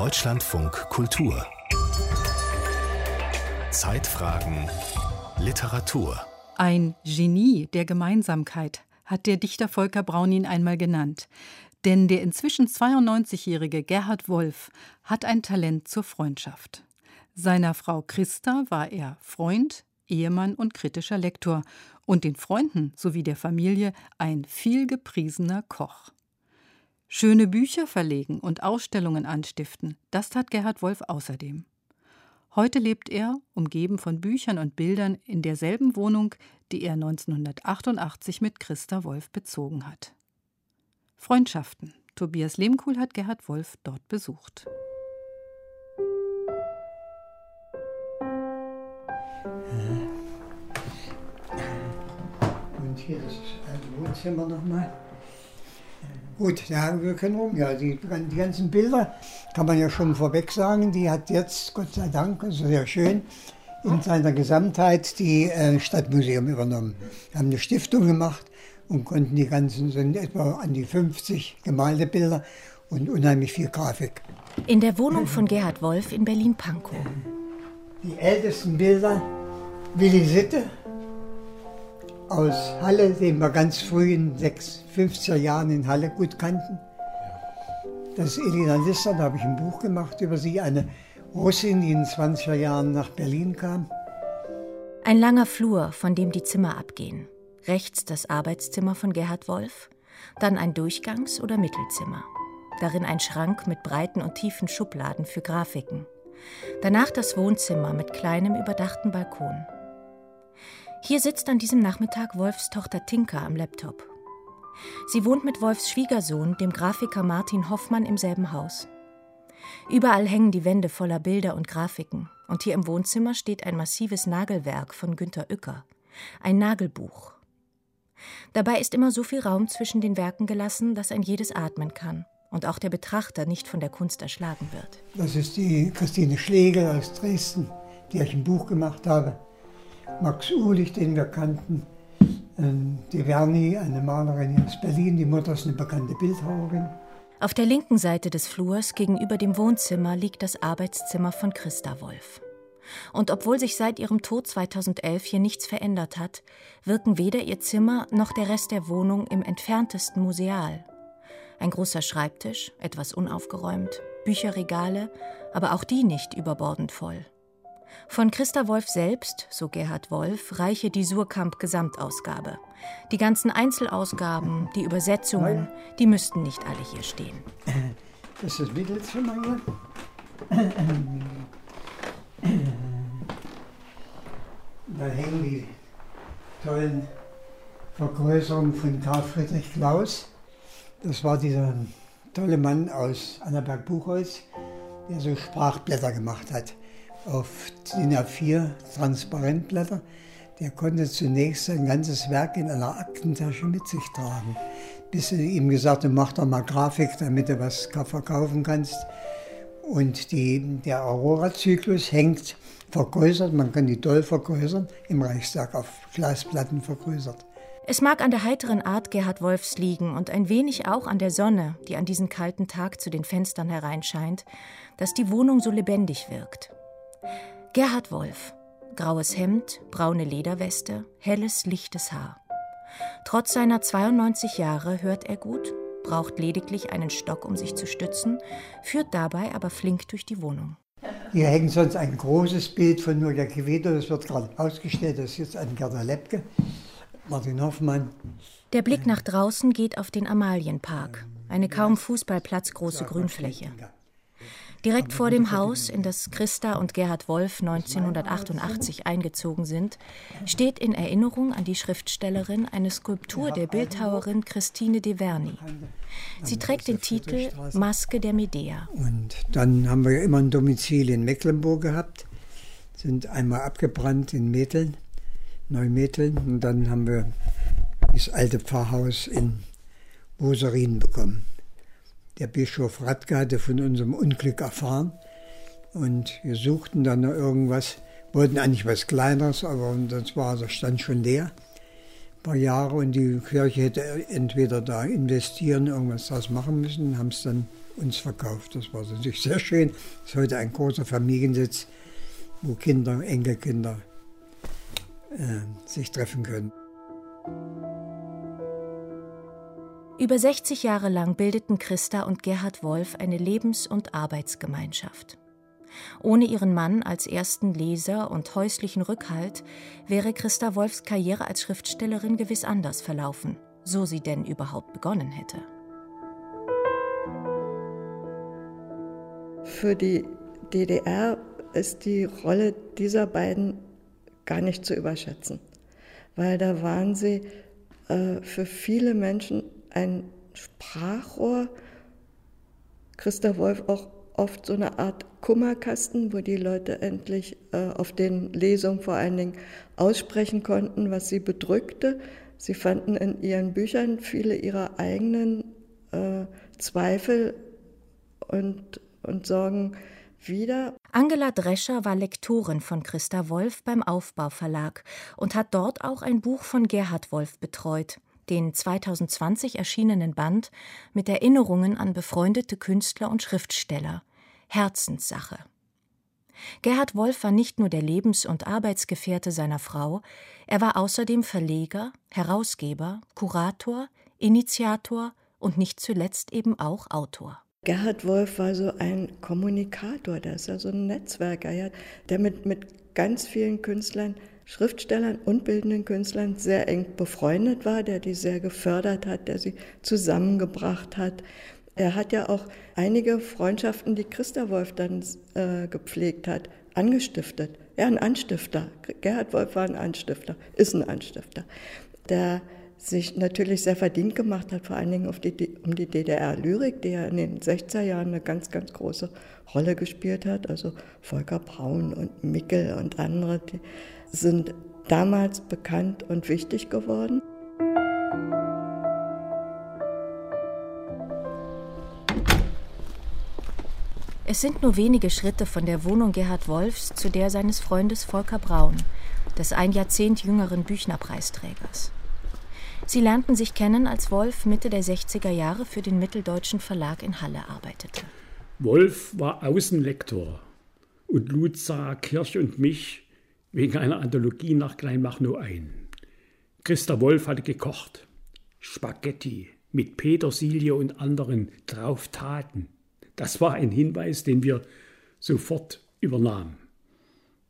Deutschlandfunk Kultur Zeitfragen Literatur Ein Genie der Gemeinsamkeit hat der Dichter Volker Braun ihn einmal genannt. Denn der inzwischen 92-jährige Gerhard Wolf hat ein Talent zur Freundschaft. Seiner Frau Christa war er Freund, Ehemann und kritischer Lektor und den Freunden sowie der Familie ein vielgepriesener Koch. Schöne Bücher verlegen und Ausstellungen anstiften, das tat Gerhard Wolf außerdem. Heute lebt er, umgeben von Büchern und Bildern, in derselben Wohnung, die er 1988 mit Christa Wolf bezogen hat. Freundschaften. Tobias Lehmkuhl hat Gerhard Wolf dort besucht. Und hier ist ein Wohnzimmer nochmal. Gut, ja, wir können rum. Ja, die, die ganzen Bilder kann man ja schon vorweg sagen, die hat jetzt, Gott sei Dank, also sehr schön, in seiner Gesamtheit die äh, Stadtmuseum übernommen. Wir haben eine Stiftung gemacht und konnten die ganzen, sind etwa an die 50 gemalte Bilder und unheimlich viel Grafik. In der Wohnung von Gerhard Wolf in Berlin-Pankow. Die ältesten Bilder, Willi Sitte, aus Halle, den wir ganz früh in den 50er Jahren in Halle gut kannten. Das ist Elina Lister, da habe ich ein Buch gemacht über sie, eine Russin, die in den 20er Jahren nach Berlin kam. Ein langer Flur, von dem die Zimmer abgehen. Rechts das Arbeitszimmer von Gerhard Wolf, dann ein Durchgangs- oder Mittelzimmer. Darin ein Schrank mit breiten und tiefen Schubladen für Grafiken. Danach das Wohnzimmer mit kleinem überdachten Balkon. Hier sitzt an diesem Nachmittag Wolfs Tochter Tinka am Laptop. Sie wohnt mit Wolfs Schwiegersohn, dem Grafiker Martin Hoffmann, im selben Haus. Überall hängen die Wände voller Bilder und Grafiken. Und hier im Wohnzimmer steht ein massives Nagelwerk von Günter Uecker. Ein Nagelbuch. Dabei ist immer so viel Raum zwischen den Werken gelassen, dass ein jedes atmen kann und auch der Betrachter nicht von der Kunst erschlagen wird. Das ist die Christine Schlegel aus Dresden, die ich ein Buch gemacht habe. Max Uhlich, den wir kannten, ähm, die Verni, eine Malerin aus Berlin, die Mutter ist eine bekannte Bildhauerin. Auf der linken Seite des Flurs gegenüber dem Wohnzimmer liegt das Arbeitszimmer von Christa Wolf. Und obwohl sich seit ihrem Tod 2011 hier nichts verändert hat, wirken weder ihr Zimmer noch der Rest der Wohnung im entferntesten museal. Ein großer Schreibtisch, etwas unaufgeräumt, Bücherregale, aber auch die nicht überbordend voll. Von Christa Wolf selbst, so Gerhard Wolf, reiche die Surkamp-Gesamtausgabe. Die ganzen Einzelausgaben, die Übersetzungen, die müssten nicht alle hier stehen. Das ist das Mittelzimmer hier. Da hängen die tollen Vergrößerungen von Karl Friedrich Klaus. Das war dieser tolle Mann aus Annaberg-Buchholz, der so Sprachblätter gemacht hat auf DIN A4 Transparentblätter. Der konnte zunächst sein ganzes Werk in einer Aktentasche mit sich tragen, bis sie ihm gesagt haben, mach doch mal Grafik, damit du was verkaufen kannst. Und die, der Aurora-Zyklus hängt vergrößert, man kann die doll vergrößern, im Reichstag auf Glasplatten vergrößert. Es mag an der heiteren Art Gerhard Wolfs liegen und ein wenig auch an der Sonne, die an diesem kalten Tag zu den Fenstern hereinscheint, dass die Wohnung so lebendig wirkt. Gerhard Wolf. Graues Hemd, braune Lederweste, helles, lichtes Haar. Trotz seiner 92 Jahre hört er gut, braucht lediglich einen Stock, um sich zu stützen, führt dabei aber flink durch die Wohnung. Hier hängt sonst ein großes Bild von Nurja Quevedo, das wird gerade ausgestellt, das ist jetzt an Gerda Lepke, Martin Hoffmann. Der Blick nach draußen geht auf den Amalienpark, eine kaum fußballplatzgroße Grünfläche. Direkt vor dem Haus, in das Christa und Gerhard Wolf 1988 eingezogen sind, steht in Erinnerung an die Schriftstellerin eine Skulptur der Bildhauerin Christine de Verni. Sie trägt den Titel Maske der Medea. Und dann haben wir immer ein Domizil in Mecklenburg gehabt, sind einmal abgebrannt in Metheln, Neumetheln, und dann haben wir das alte Pfarrhaus in Boserin bekommen. Der Bischof Radke hatte von unserem Unglück erfahren und wir suchten dann noch irgendwas, wollten eigentlich was Kleineres, aber das war, das stand schon leer. Ein paar Jahre und die Kirche hätte entweder da investieren, irgendwas draus machen müssen, haben es dann uns verkauft. Das war natürlich sehr schön. Das ist heute ein großer Familiensitz, wo Kinder, Enkelkinder äh, sich treffen können. Über 60 Jahre lang bildeten Christa und Gerhard Wolf eine Lebens- und Arbeitsgemeinschaft. Ohne ihren Mann als ersten Leser und häuslichen Rückhalt wäre Christa Wolfs Karriere als Schriftstellerin gewiss anders verlaufen, so sie denn überhaupt begonnen hätte. Für die DDR ist die Rolle dieser beiden gar nicht zu überschätzen, weil da waren sie äh, für viele Menschen ein Sprachrohr. Christa Wolf auch oft so eine Art Kummerkasten, wo die Leute endlich äh, auf den Lesungen vor allen Dingen aussprechen konnten, was sie bedrückte. Sie fanden in ihren Büchern viele ihrer eigenen äh, Zweifel und, und Sorgen wieder. Angela Drescher war Lektorin von Christa Wolf beim Aufbauverlag und hat dort auch ein Buch von Gerhard Wolf betreut den 2020 erschienenen Band mit Erinnerungen an befreundete Künstler und Schriftsteller Herzenssache. Gerhard Wolf war nicht nur der Lebens- und Arbeitsgefährte seiner Frau, er war außerdem Verleger, Herausgeber, Kurator, Initiator und nicht zuletzt eben auch Autor. Gerhard Wolf war so ein Kommunikator, der ist ja so ein Netzwerker, der mit, mit ganz vielen Künstlern Schriftstellern und bildenden Künstlern sehr eng befreundet war, der die sehr gefördert hat, der sie zusammengebracht hat. Er hat ja auch einige Freundschaften, die Christa Wolf dann äh, gepflegt hat, angestiftet. Er ein Anstifter. Gerhard Wolf war ein Anstifter, ist ein Anstifter, der sich natürlich sehr verdient gemacht hat, vor allen Dingen die, um die DDR-Lyrik, die ja in den 60er Jahren eine ganz, ganz große Rolle gespielt hat. Also Volker Braun und Mickel und andere, sind damals bekannt und wichtig geworden. Es sind nur wenige Schritte von der Wohnung Gerhard Wolfs zu der seines Freundes Volker Braun, des ein Jahrzehnt jüngeren Büchnerpreisträgers. Sie lernten sich kennen, als Wolf Mitte der 60er Jahre für den Mitteldeutschen Verlag in Halle arbeitete. Wolf war Außenlektor und lud Sarah Kirch und mich wegen einer Anthologie nach Kleinmachnow ein. Christa Wolf hatte gekocht. Spaghetti mit Petersilie und anderen Trauftaten. Das war ein Hinweis, den wir sofort übernahmen.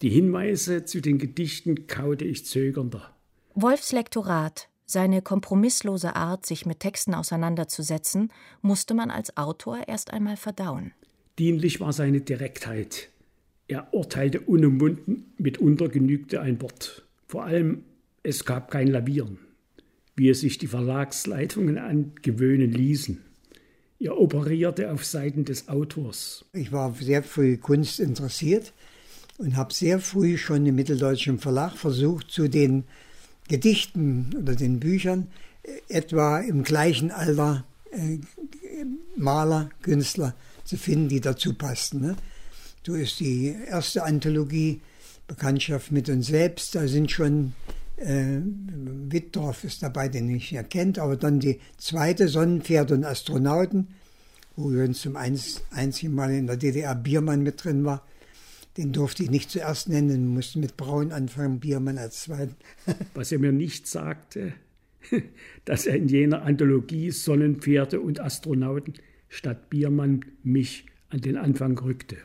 Die Hinweise zu den Gedichten kaute ich zögernder. Wolfs Lektorat, seine kompromisslose Art, sich mit Texten auseinanderzusetzen, musste man als Autor erst einmal verdauen. Dienlich war seine Direktheit, er urteilte unumwunden, mitunter genügte ein Wort. Vor allem, es gab kein Lavieren, wie es sich die Verlagsleitungen angewöhnen ließen. Er operierte auf Seiten des Autors. Ich war sehr früh Kunst interessiert und habe sehr früh schon im Mitteldeutschen Verlag versucht, zu den Gedichten oder den Büchern äh, etwa im gleichen Alter äh, Maler, Künstler zu finden, die dazu passten. Ne? So ist die erste Anthologie Bekanntschaft mit uns selbst. Da sind schon äh, Wittdorf ist dabei, den ich ja kennt, aber dann die zweite Sonnenpferde und Astronauten, wo übrigens zum einzigen Mal in der DDR Biermann mit drin war. Den durfte ich nicht zuerst nennen, musste mit Braun anfangen, Biermann als zweiten. Was er mir nicht sagte, dass er in jener Anthologie Sonnenpferde und Astronauten statt Biermann mich an den Anfang rückte.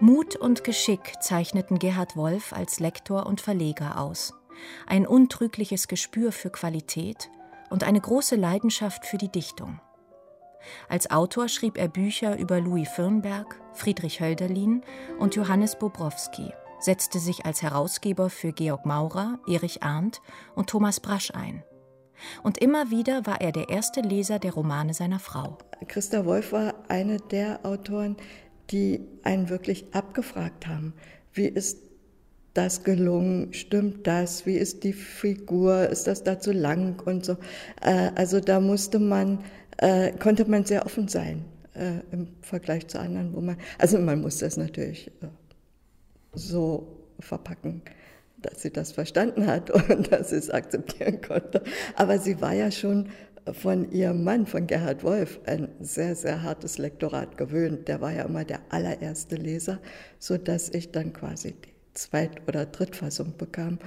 Mut und Geschick zeichneten Gerhard Wolf als Lektor und Verleger aus. Ein untrügliches Gespür für Qualität und eine große Leidenschaft für die Dichtung. Als Autor schrieb er Bücher über Louis Firnberg, Friedrich Hölderlin und Johannes Bobrowski, setzte sich als Herausgeber für Georg Maurer, Erich Arndt und Thomas Brasch ein. Und immer wieder war er der erste Leser der Romane seiner Frau. Christa Wolf war eine der Autoren, die einen wirklich abgefragt haben. Wie ist das gelungen? Stimmt das? Wie ist die Figur? Ist das da zu lang und so? Äh, also da musste man, äh, konnte man sehr offen sein äh, im Vergleich zu anderen, wo man, also man musste es natürlich so verpacken, dass sie das verstanden hat und dass sie es akzeptieren konnte. Aber sie war ja schon von ihrem Mann, von Gerhard Wolf, ein sehr, sehr hartes Lektorat gewöhnt. Der war ja immer der allererste Leser, sodass ich dann quasi die Zweit- oder Drittfassung bekam.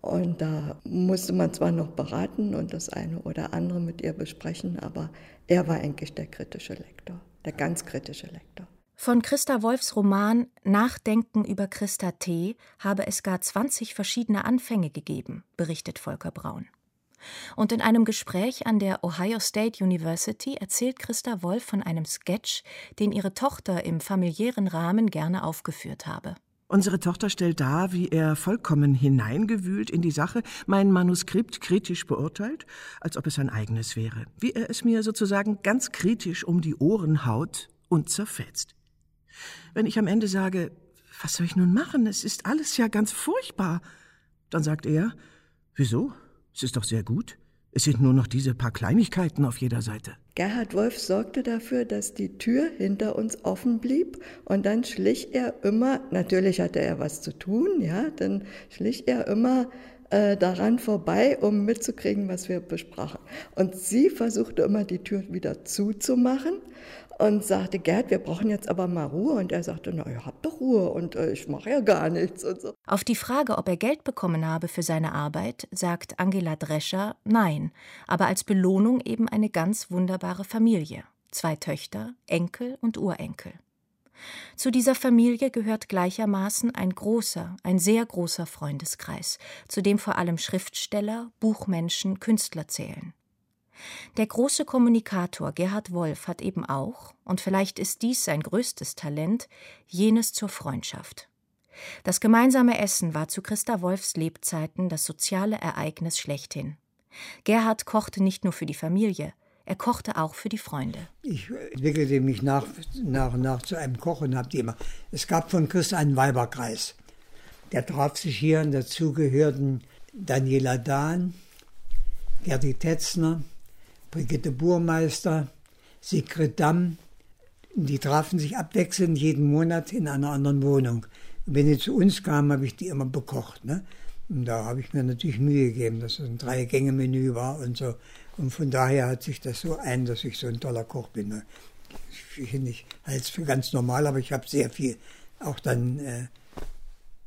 Und da musste man zwar noch beraten und das eine oder andere mit ihr besprechen, aber er war eigentlich der kritische Lektor, der ganz kritische Lektor. Von Christa Wolfs Roman Nachdenken über Christa T. habe es gar 20 verschiedene Anfänge gegeben, berichtet Volker Braun. Und in einem Gespräch an der Ohio State University erzählt Christa Wolf von einem Sketch, den ihre Tochter im familiären Rahmen gerne aufgeführt habe. Unsere Tochter stellt dar, wie er vollkommen hineingewühlt in die Sache mein Manuskript kritisch beurteilt, als ob es sein eigenes wäre. Wie er es mir sozusagen ganz kritisch um die Ohren haut und zerfetzt. Wenn ich am Ende sage, was soll ich nun machen? Es ist alles ja ganz furchtbar. Dann sagt er, wieso? Es ist doch sehr gut. Es sind nur noch diese paar Kleinigkeiten auf jeder Seite. Gerhard Wolf sorgte dafür, dass die Tür hinter uns offen blieb und dann schlich er immer, natürlich hatte er was zu tun, ja, dann schlich er immer äh, daran vorbei, um mitzukriegen, was wir besprachen. Und sie versuchte immer die Tür wieder zuzumachen und sagte, Gerd, wir brauchen jetzt aber mal Ruhe. Und er sagte, na, ihr habt doch Ruhe und äh, ich mache ja gar nichts und so. Auf die Frage, ob er Geld bekommen habe für seine Arbeit, sagt Angela Drescher nein, aber als Belohnung eben eine ganz wunderbare Familie. Zwei Töchter, Enkel und Urenkel. Zu dieser Familie gehört gleichermaßen ein großer, ein sehr großer Freundeskreis, zu dem vor allem Schriftsteller, Buchmenschen, Künstler zählen. Der große Kommunikator Gerhard Wolf hat eben auch, und vielleicht ist dies sein größtes Talent, jenes zur Freundschaft. Das gemeinsame Essen war zu Christa Wolfs Lebzeiten das soziale Ereignis schlechthin. Gerhard kochte nicht nur für die Familie, er kochte auch für die Freunde. Ich entwickelte mich nach, nach und nach zu einem Koch und habe die immer. Es gab von Christa einen Weiberkreis. Der traf sich hier und dazu gehörten Daniela Dahn, Gerdi Tetzner, Brigitte Burmeister, Sigrid Damm. Die trafen sich abwechselnd jeden Monat in einer anderen Wohnung. Und wenn die zu uns kamen, habe ich die immer bekocht. Ne? Und da habe ich mir natürlich Mühe gegeben, dass es ein Drei-Gänge-Menü war und so. Und von daher hat sich das so ein, dass ich so ein toller Koch bin. Ne? Ich, ich halte es für ganz normal, aber ich habe sehr viel auch dann äh,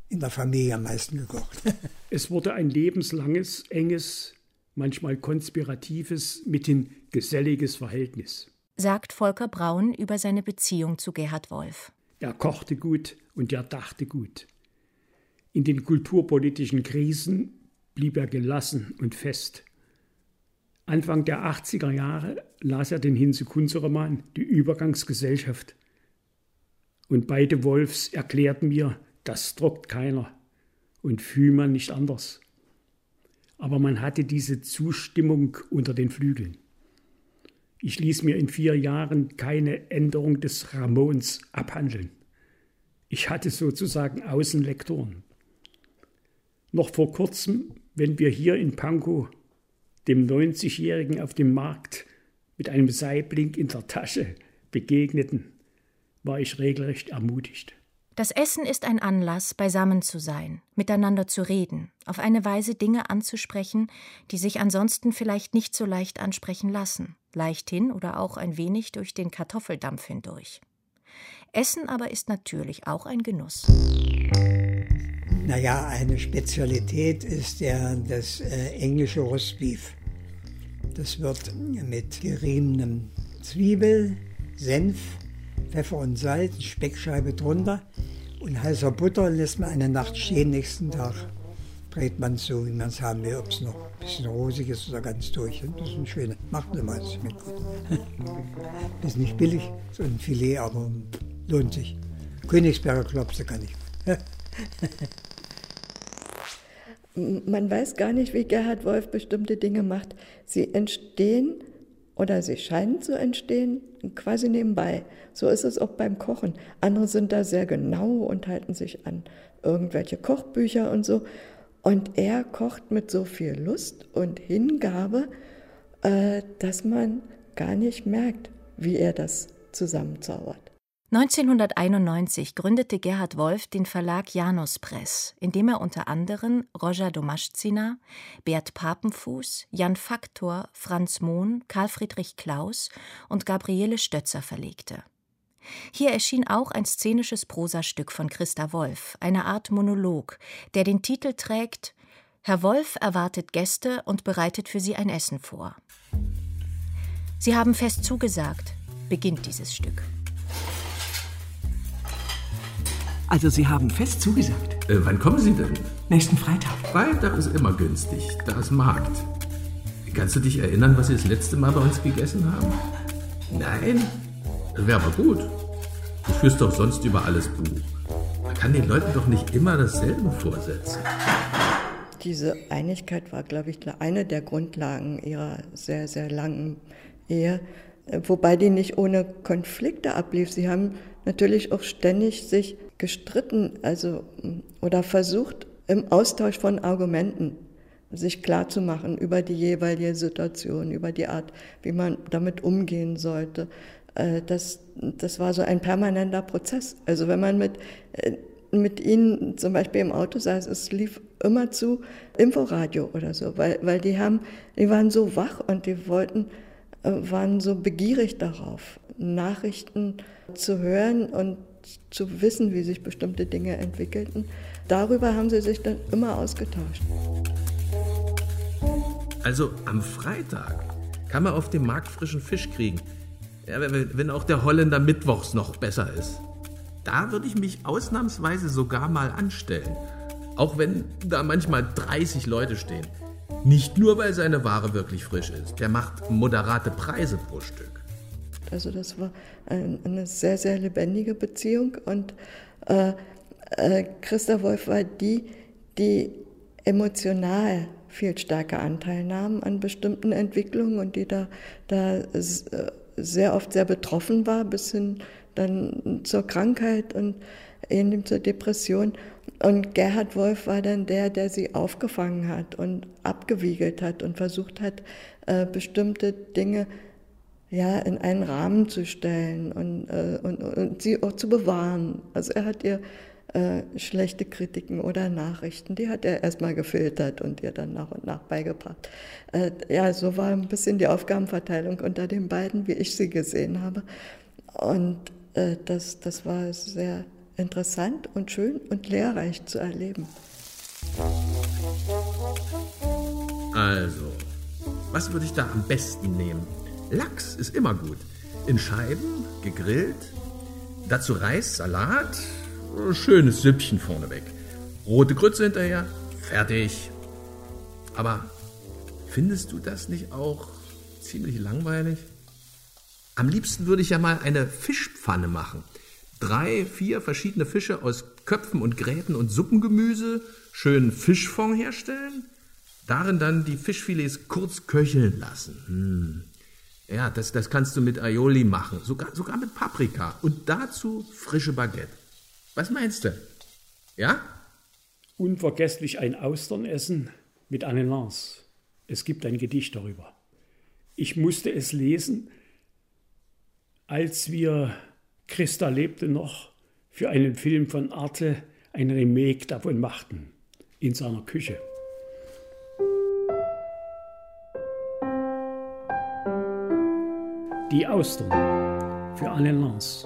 in der Familie am meisten gekocht. es wurde ein lebenslanges, enges manchmal konspiratives, mithin geselliges Verhältnis. Sagt Volker Braun über seine Beziehung zu Gerhard Wolf. Er kochte gut und er dachte gut. In den kulturpolitischen Krisen blieb er gelassen und fest. Anfang der 80er Jahre las er den Hinze-Kunze-Roman Die Übergangsgesellschaft. Und beide Wolfs erklärten mir, das druckt keiner und fühl man nicht anders aber man hatte diese Zustimmung unter den Flügeln. Ich ließ mir in vier Jahren keine Änderung des Ramons abhandeln. Ich hatte sozusagen Außenlektoren. Noch vor kurzem, wenn wir hier in Pankow dem 90-Jährigen auf dem Markt mit einem Saibling in der Tasche begegneten, war ich regelrecht ermutigt. Das Essen ist ein Anlass, beisammen zu sein, miteinander zu reden, auf eine Weise Dinge anzusprechen, die sich ansonsten vielleicht nicht so leicht ansprechen lassen, leichthin oder auch ein wenig durch den Kartoffeldampf hindurch. Essen aber ist natürlich auch ein Genuss. Naja, eine Spezialität ist ja das äh, englische Rostbeef. Das wird mit geriebenem Zwiebel, Senf, Pfeffer und Salz, Speckscheibe drunter und heißer Butter lässt man eine Nacht stehen. Nächsten Tag dreht man es so, wie man es haben will, ob es noch ein bisschen rosig ist oder ganz durch. Das ist ein schöner, macht schmeckt gut. Das ist nicht billig, so ein Filet, aber lohnt sich. Königsberger Klopse kann ich. Man weiß gar nicht, wie Gerhard Wolf bestimmte Dinge macht. Sie entstehen oder sie scheinen zu entstehen quasi nebenbei. So ist es auch beim Kochen. Andere sind da sehr genau und halten sich an irgendwelche Kochbücher und so. Und er kocht mit so viel Lust und Hingabe, äh, dass man gar nicht merkt, wie er das zusammenzaubert. 1991 gründete Gerhard Wolf den Verlag Janus Press, in dem er unter anderem Roger Domaschzina, Bert Papenfuß, Jan Faktor, Franz Mohn, Karl Friedrich Klaus und Gabriele Stötzer verlegte. Hier erschien auch ein szenisches Prosastück von Christa Wolf, eine Art Monolog, der den Titel trägt Herr Wolf erwartet Gäste und bereitet für sie ein Essen vor. Sie haben fest zugesagt, beginnt dieses Stück. Also Sie haben fest zugesagt. Äh, wann kommen Sie denn? Nächsten Freitag. Freitag ist immer günstig. Da ist Markt. Kannst du dich erinnern, was Sie das letzte Mal bei uns gegessen haben? Nein? Das wäre aber gut. Du führst doch sonst über alles Buch. Man kann den Leuten doch nicht immer dasselbe vorsetzen. Diese Einigkeit war, glaube ich, eine der Grundlagen ihrer sehr, sehr langen Ehe, wobei die nicht ohne Konflikte ablief. Sie haben natürlich auch ständig sich gestritten, also oder versucht im Austausch von Argumenten sich klarzumachen über die jeweilige Situation, über die Art, wie man damit umgehen sollte. Äh, das, das war so ein permanenter Prozess. Also wenn man mit, äh, mit ihnen zum Beispiel im Auto saß, es lief immer zu Inforadio oder so, weil, weil die haben, die waren so wach und die wollten, äh, waren so begierig darauf, Nachrichten zu hören und zu wissen, wie sich bestimmte Dinge entwickelten. Darüber haben sie sich dann immer ausgetauscht. Also am Freitag kann man auf dem Markt frischen Fisch kriegen. Ja, wenn auch der Holländer mittwochs noch besser ist. Da würde ich mich ausnahmsweise sogar mal anstellen. Auch wenn da manchmal 30 Leute stehen. Nicht nur, weil seine Ware wirklich frisch ist. Der macht moderate Preise pro Stück. Also das war eine sehr, sehr lebendige Beziehung und äh, äh, Christa Wolf war die, die emotional viel stärker Anteil nahm an bestimmten Entwicklungen und die da, da äh, sehr oft sehr betroffen war, bis hin dann zur Krankheit und eben zur Depression. Und Gerhard Wolf war dann der, der sie aufgefangen hat und abgewiegelt hat und versucht hat, äh, bestimmte Dinge ja, in einen Rahmen zu stellen und, äh, und, und sie auch zu bewahren. Also er hat ihr äh, schlechte Kritiken oder Nachrichten, die hat er erstmal gefiltert und ihr dann nach und nach beigebracht. Äh, ja, so war ein bisschen die Aufgabenverteilung unter den beiden, wie ich sie gesehen habe. Und äh, das, das war sehr interessant und schön und lehrreich zu erleben. Also, was würde ich da am besten nehmen? Lachs ist immer gut. In Scheiben, gegrillt. Dazu Reis, Salat, schönes Süppchen vorneweg. Rote Grütze hinterher, fertig. Aber findest du das nicht auch ziemlich langweilig? Am liebsten würde ich ja mal eine Fischpfanne machen. Drei, vier verschiedene Fische aus Köpfen und Gräten und Suppengemüse, schön Fischfond herstellen, darin dann die Fischfilets kurz köcheln lassen. Hm. Ja, das, das kannst du mit Aioli machen, sogar, sogar mit Paprika und dazu frische Baguette. Was meinst du? Ja? Unvergesslich ein Austernessen mit Anne Lance. Es gibt ein Gedicht darüber. Ich musste es lesen, als wir, Christa lebte noch, für einen Film von Arte ein Remake davon machten, in seiner Küche. Die Austern für Anne Lance.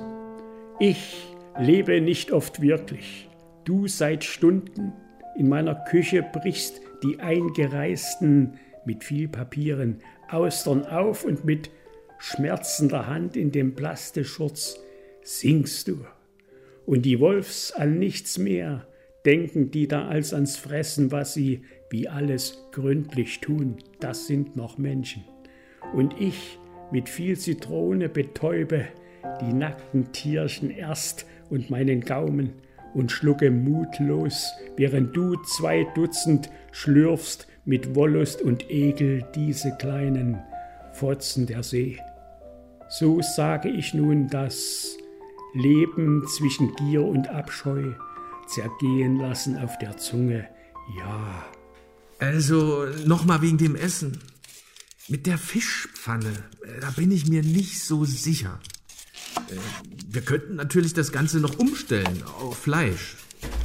Ich lebe nicht oft wirklich. Du seit Stunden in meiner Küche brichst die eingereisten mit viel Papieren Austern auf und mit schmerzender Hand in dem Plasteschurz singst du. Und die Wolfs an nichts mehr denken die da als ans Fressen, was sie wie alles gründlich tun, das sind noch Menschen. Und ich mit viel Zitrone betäube die nackten Tierchen erst und meinen Gaumen und schlucke mutlos, während du zwei Dutzend schlürfst mit Wollust und Ekel diese kleinen Fotzen der See. So sage ich nun das Leben zwischen Gier und Abscheu zergehen lassen auf der Zunge, ja. Also nochmal wegen dem Essen. Mit der Fischpfanne, äh, da bin ich mir nicht so sicher. Äh, wir könnten natürlich das Ganze noch umstellen auf Fleisch.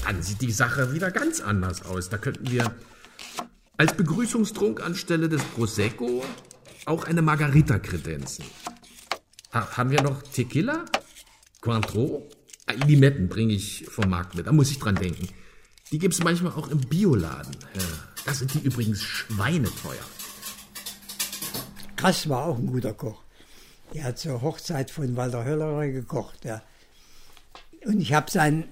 Dann sieht die Sache wieder ganz anders aus. Da könnten wir als Begrüßungstrunk anstelle des Prosecco auch eine Margarita kredenzen. Ha, haben wir noch Tequila? Cointreau? Ah, Limetten bringe ich vom Markt mit, da muss ich dran denken. Die gibt es manchmal auch im Bioladen. Ja, das sind die übrigens schweineteuer. Krass war auch ein guter Koch. Der hat zur Hochzeit von Walter Höllerer gekocht. Ja. Und ich habe sein,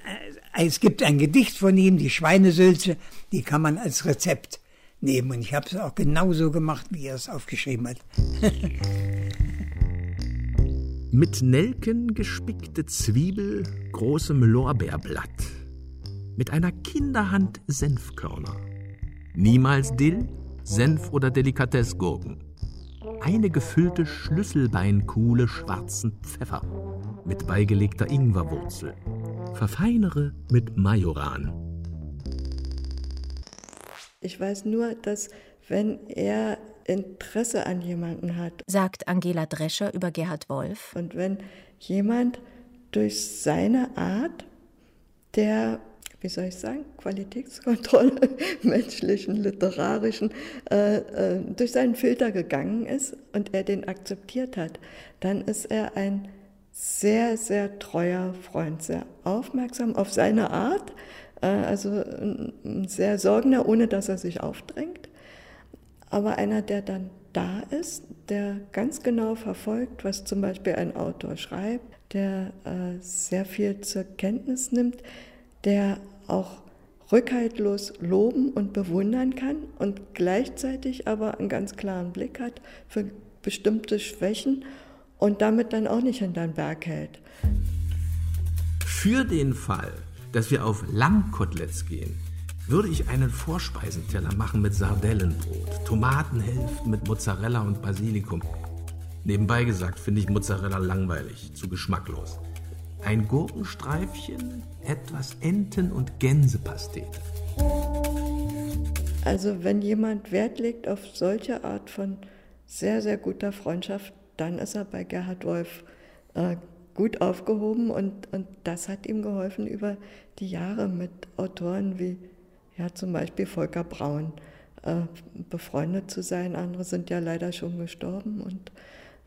äh, es gibt ein Gedicht von ihm, die Schweinesülze, die kann man als Rezept nehmen. Und ich habe es auch genauso gemacht, wie er es aufgeschrieben hat. Mit Nelken gespickte Zwiebel, großem Lorbeerblatt. Mit einer Kinderhand Senfkörner. Niemals Dill, Senf oder Delikatessgurken. Eine gefüllte Schlüsselbeinkuhle schwarzen Pfeffer mit beigelegter Ingwerwurzel. Verfeinere mit Majoran. Ich weiß nur, dass wenn er Interesse an jemanden hat, sagt Angela Drescher über Gerhard Wolf. Und wenn jemand durch seine Art der, wie soll ich sagen, Qualitätskontrolle menschlichen, literarischen, äh, äh, durch seinen Filter gegangen ist und er den akzeptiert hat, dann ist er ein sehr, sehr treuer Freund, sehr aufmerksam auf seine Art, äh, also ein sehr sorgender, ohne dass er sich aufdrängt, aber einer, der dann da ist, der ganz genau verfolgt, was zum Beispiel ein Autor schreibt, der äh, sehr viel zur Kenntnis nimmt, der auch rückhaltlos loben und bewundern kann und gleichzeitig aber einen ganz klaren Blick hat für bestimmte Schwächen und damit dann auch nicht hinter den Berg hält. Für den Fall, dass wir auf Lammkoteletts gehen, würde ich einen Vorspeisenteller machen mit Sardellenbrot, Tomatenhälften mit Mozzarella und Basilikum. Nebenbei gesagt finde ich Mozzarella langweilig, zu geschmacklos. Ein Gurkenstreifchen, etwas Enten- und Gänsepastete. Also wenn jemand Wert legt auf solche Art von sehr, sehr guter Freundschaft, dann ist er bei Gerhard Wolf äh, gut aufgehoben und, und das hat ihm geholfen, über die Jahre mit Autoren wie ja, zum Beispiel Volker Braun äh, befreundet zu sein. Andere sind ja leider schon gestorben und,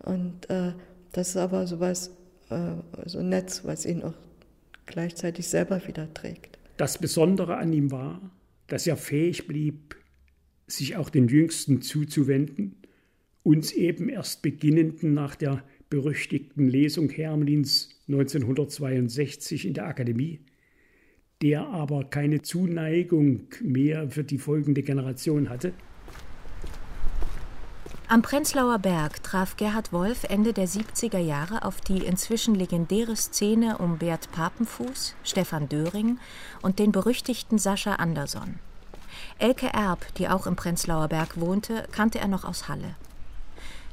und äh, das ist aber sowas, äh, so ein Netz, was ihn auch gleichzeitig selber wieder trägt. Das Besondere an ihm war, dass er fähig blieb, sich auch den Jüngsten zuzuwenden uns eben erst beginnenden nach der berüchtigten Lesung Hermlins 1962 in der Akademie, der aber keine Zuneigung mehr für die folgende Generation hatte. Am Prenzlauer Berg traf Gerhard Wolf Ende der 70er Jahre auf die inzwischen legendäre Szene um Bert Papenfuß, Stefan Döring und den berüchtigten Sascha Andersson. Elke Erb, die auch im Prenzlauer Berg wohnte, kannte er noch aus Halle.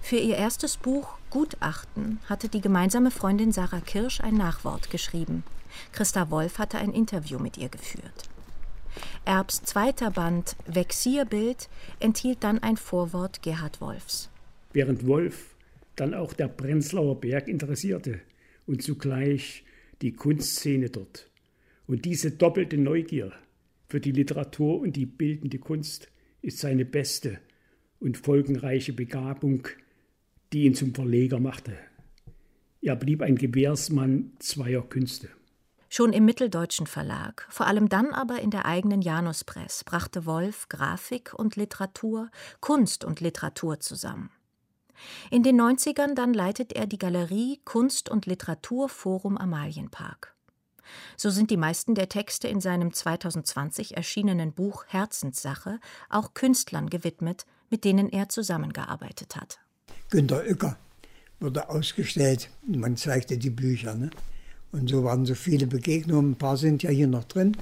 Für ihr erstes Buch Gutachten hatte die gemeinsame Freundin Sarah Kirsch ein Nachwort geschrieben. Christa Wolf hatte ein Interview mit ihr geführt. Erbs zweiter Band Vexierbild enthielt dann ein Vorwort Gerhard Wolfs. Während Wolf dann auch der Prenzlauer Berg interessierte und zugleich die Kunstszene dort. Und diese doppelte Neugier für die Literatur und die bildende Kunst ist seine beste und folgenreiche Begabung die ihn zum Verleger machte. Er blieb ein Gewährsmann zweier Künste. Schon im Mitteldeutschen Verlag, vor allem dann aber in der eigenen Januspress, brachte Wolf Grafik und Literatur, Kunst und Literatur zusammen. In den 90ern dann leitet er die Galerie Kunst und Literatur Forum Amalienpark. So sind die meisten der Texte in seinem 2020 erschienenen Buch Herzenssache auch Künstlern gewidmet, mit denen er zusammengearbeitet hat. Günter Uecker wurde ausgestellt. Man zeigte die Bücher. Ne? Und so waren so viele Begegnungen. Ein paar sind ja hier noch drin.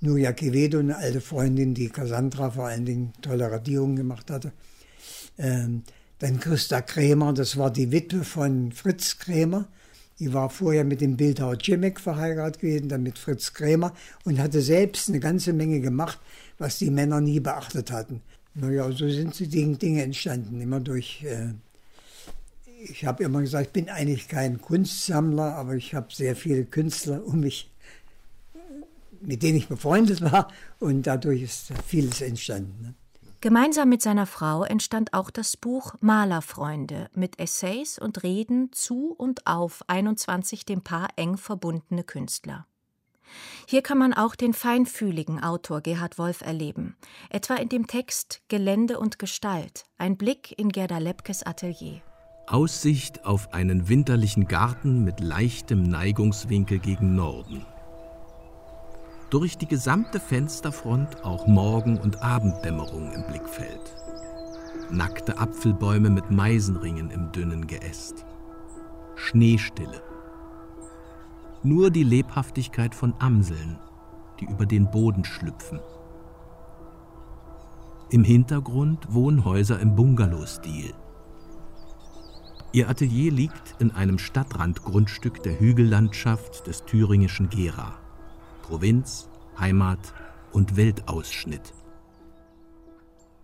Nuria Quevedo, eine alte Freundin, die Cassandra vor allen Dingen tolle Radierungen gemacht hatte. Ähm, dann Christa Krämer, das war die Witwe von Fritz Krämer. Die war vorher mit dem Bildhauer Cimek verheiratet gewesen, dann mit Fritz Krämer und hatte selbst eine ganze Menge gemacht, was die Männer nie beachtet hatten. Naja, so sind die Dinge entstanden, immer durch äh, ich habe immer gesagt, ich bin eigentlich kein Kunstsammler, aber ich habe sehr viele Künstler um mich, mit denen ich befreundet war und dadurch ist vieles entstanden. Ne? Gemeinsam mit seiner Frau entstand auch das Buch Malerfreunde mit Essays und Reden zu und auf 21 dem Paar eng verbundene Künstler. Hier kann man auch den feinfühligen Autor Gerhard Wolf erleben, etwa in dem Text Gelände und Gestalt, ein Blick in Gerda Lepkes Atelier. Aussicht auf einen winterlichen Garten mit leichtem Neigungswinkel gegen Norden durch die gesamte Fensterfront auch Morgen- und Abenddämmerung im Blickfeld. Nackte Apfelbäume mit Meisenringen im dünnen Geäst. Schneestille. Nur die Lebhaftigkeit von Amseln, die über den Boden schlüpfen. Im Hintergrund Wohnhäuser im Bungalow-Stil. Ihr Atelier liegt in einem Stadtrandgrundstück der Hügellandschaft des thüringischen Gera. Provinz, Heimat und Weltausschnitt.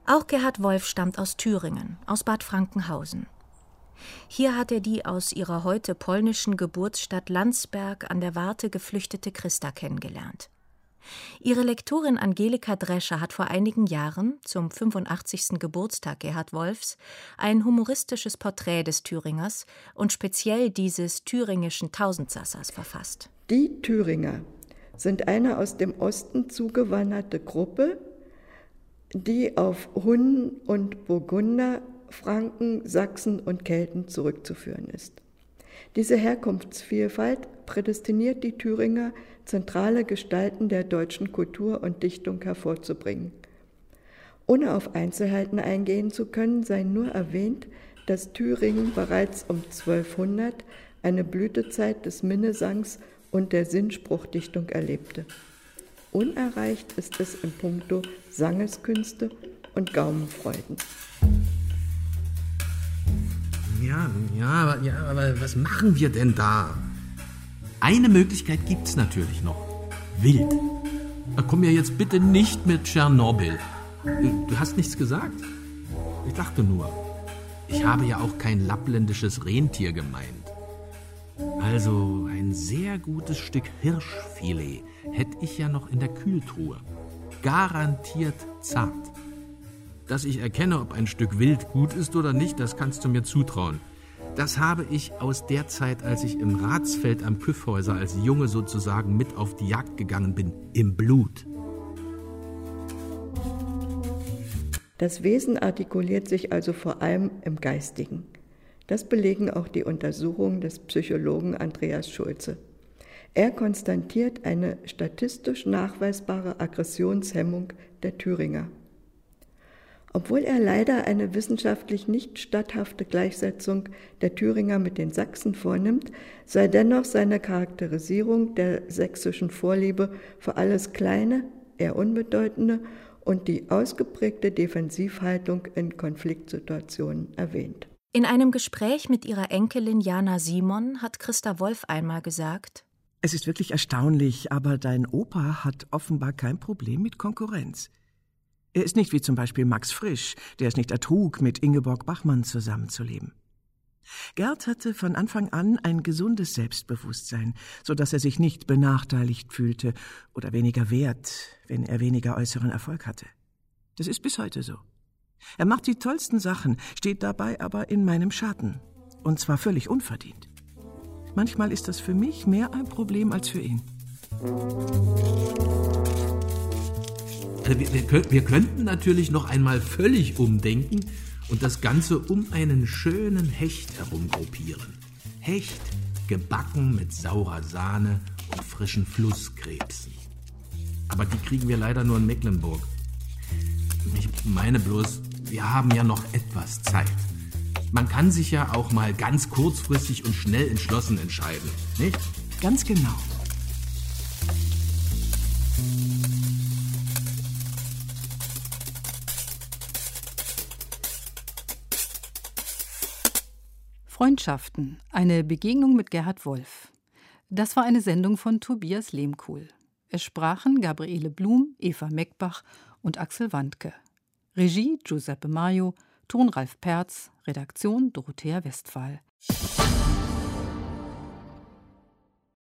Auch Gerhard Wolf stammt aus Thüringen, aus Bad Frankenhausen. Hier hat er die aus ihrer heute polnischen Geburtsstadt Landsberg an der Warte geflüchtete Christa kennengelernt. Ihre Lektorin Angelika Drescher hat vor einigen Jahren, zum 85. Geburtstag Gerhard Wolfs, ein humoristisches Porträt des Thüringers und speziell dieses thüringischen Tausendsassers verfasst. Die Thüringer sind eine aus dem Osten zugewanderte Gruppe, die auf Hunnen und Burgunder, Franken, Sachsen und Kelten zurückzuführen ist. Diese Herkunftsvielfalt prädestiniert die Thüringer, zentrale Gestalten der deutschen Kultur und Dichtung hervorzubringen. Ohne auf Einzelheiten eingehen zu können, sei nur erwähnt, dass Thüringen bereits um 1200 eine Blütezeit des Minnesangs und der Sinnspruchdichtung erlebte. Unerreicht ist es in puncto Sangeskünste und Gaumenfreuden. Ja, ja, aber, ja, aber was machen wir denn da? Eine Möglichkeit gibt es natürlich noch. Wild. Komm ja jetzt bitte nicht mit Tschernobyl. Du hast nichts gesagt. Ich dachte nur. Ich habe ja auch kein lappländisches Rentier gemeint. Also ein sehr gutes Stück Hirschfilet hätte ich ja noch in der Kühltruhe. Garantiert zart. Dass ich erkenne, ob ein Stück Wild gut ist oder nicht, das kannst du mir zutrauen. Das habe ich aus der Zeit, als ich im Ratsfeld am Küffhäuser als Junge sozusagen mit auf die Jagd gegangen bin, im Blut. Das Wesen artikuliert sich also vor allem im Geistigen. Das belegen auch die Untersuchungen des Psychologen Andreas Schulze. Er konstatiert eine statistisch nachweisbare Aggressionshemmung der Thüringer. Obwohl er leider eine wissenschaftlich nicht statthafte Gleichsetzung der Thüringer mit den Sachsen vornimmt, sei dennoch seine Charakterisierung der sächsischen Vorliebe für alles Kleine, eher Unbedeutende und die ausgeprägte Defensivhaltung in Konfliktsituationen erwähnt. In einem Gespräch mit ihrer Enkelin Jana Simon hat Christa Wolf einmal gesagt: Es ist wirklich erstaunlich, aber dein Opa hat offenbar kein Problem mit Konkurrenz. Er ist nicht wie zum Beispiel Max Frisch, der es nicht ertrug, mit Ingeborg Bachmann zusammenzuleben. Gerd hatte von Anfang an ein gesundes Selbstbewusstsein, so dass er sich nicht benachteiligt fühlte oder weniger wert, wenn er weniger äußeren Erfolg hatte. Das ist bis heute so. Er macht die tollsten Sachen, steht dabei aber in meinem Schatten. Und zwar völlig unverdient. Manchmal ist das für mich mehr ein Problem als für ihn. Wir, wir, wir könnten natürlich noch einmal völlig umdenken und das Ganze um einen schönen Hecht herum gruppieren. Hecht, gebacken mit saurer Sahne und frischen Flusskrebsen. Aber die kriegen wir leider nur in Mecklenburg. Ich meine bloß, wir haben ja noch etwas Zeit. Man kann sich ja auch mal ganz kurzfristig und schnell entschlossen entscheiden, nicht? Ganz genau. Freundschaften, eine Begegnung mit Gerhard Wolf. Das war eine Sendung von Tobias Lehmkuhl. Es sprachen Gabriele Blum, Eva Meckbach und Axel Wandke. Regie Giuseppe Maio, Ton Ralf Perz, Redaktion Dorothea Westphal.